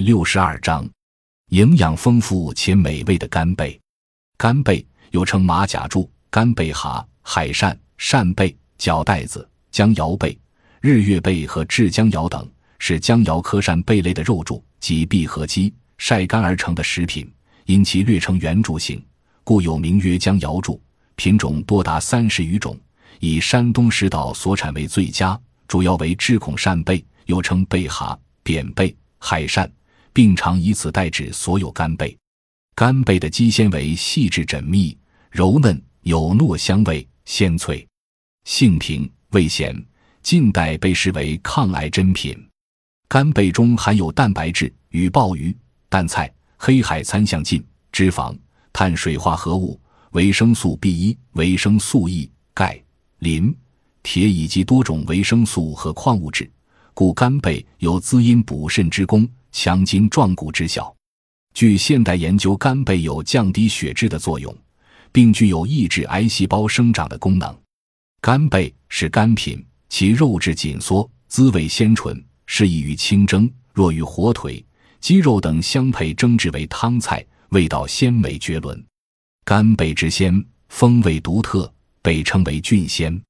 六十二章，营养丰富且美味的干贝。干贝又称马甲柱、干贝蛤、海扇、扇贝、脚带子、江瑶贝、日月贝和制江瑶等，是江瑶科扇贝类的肉柱及闭合肌，晒干而成的食品。因其略呈圆柱形，故有名曰江瑶柱。品种多达三十余种，以山东石岛所产为最佳，主要为智孔扇贝，又称贝蛤。扁贝、海扇，并常以此代指所有干贝。干贝的肌纤维细致缜密、柔嫩，有糯香味，鲜脆，性平，味咸。近代被视为抗癌珍品。干贝中含有蛋白质与鲍鱼、蛋菜、黑海参相近，脂肪、碳水化合物、维生素 B 一、维生素 E、钙、磷、铁以及多种维生素和矿物质。故干贝有滋阴补肾之功，强筋壮骨之效。据现代研究，干贝有降低血脂的作用，并具有抑制癌细胞生长的功能。干贝是干品，其肉质紧缩，滋味鲜醇，适宜于清蒸。若与火腿、鸡肉等相配蒸制为汤菜，味道鲜美绝伦。干贝之鲜，风味独特，被称为菌鲜。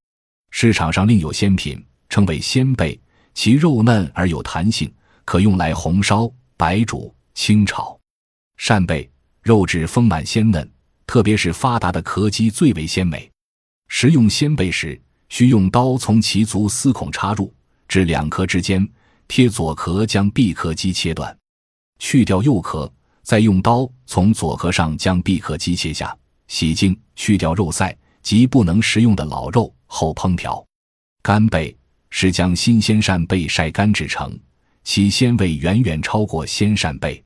市场上另有鲜品，称为鲜贝。其肉嫩而有弹性，可用来红烧、白煮、清炒。扇贝肉质丰满鲜嫩，特别是发达的壳肌最为鲜美。食用鲜贝时，需用刀从其足丝孔插入，至两壳之间，贴左壳将闭壳肌切断，去掉右壳，再用刀从左壳上将闭壳肌切下，洗净，去掉肉塞及不能食用的老肉后烹调。干贝。是将新鲜扇贝晒干制成，其鲜味远远超过鲜扇贝。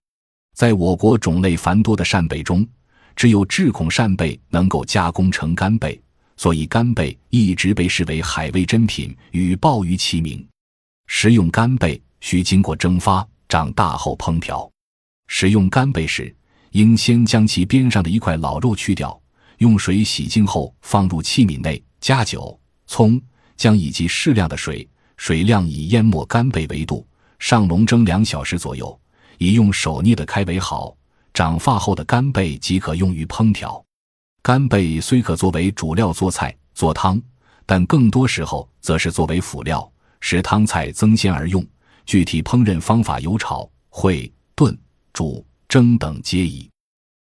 在我国种类繁多的扇贝中，只有智孔扇贝能够加工成干贝，所以干贝一直被视为海味珍品，与鲍鱼齐名。食用干贝需经过蒸发、长大后烹调。食用干贝时，应先将其边上的一块老肉去掉，用水洗净后放入器皿内，加酒、葱。姜以及适量的水，水量以淹没干贝为度，上笼蒸两小时左右，以用手捏的开为好。长发后的干贝即可用于烹调。干贝虽可作为主料做菜做汤，但更多时候则是作为辅料，使汤菜增鲜而用。具体烹饪方法有炒、烩、炖、煮、蒸等皆宜。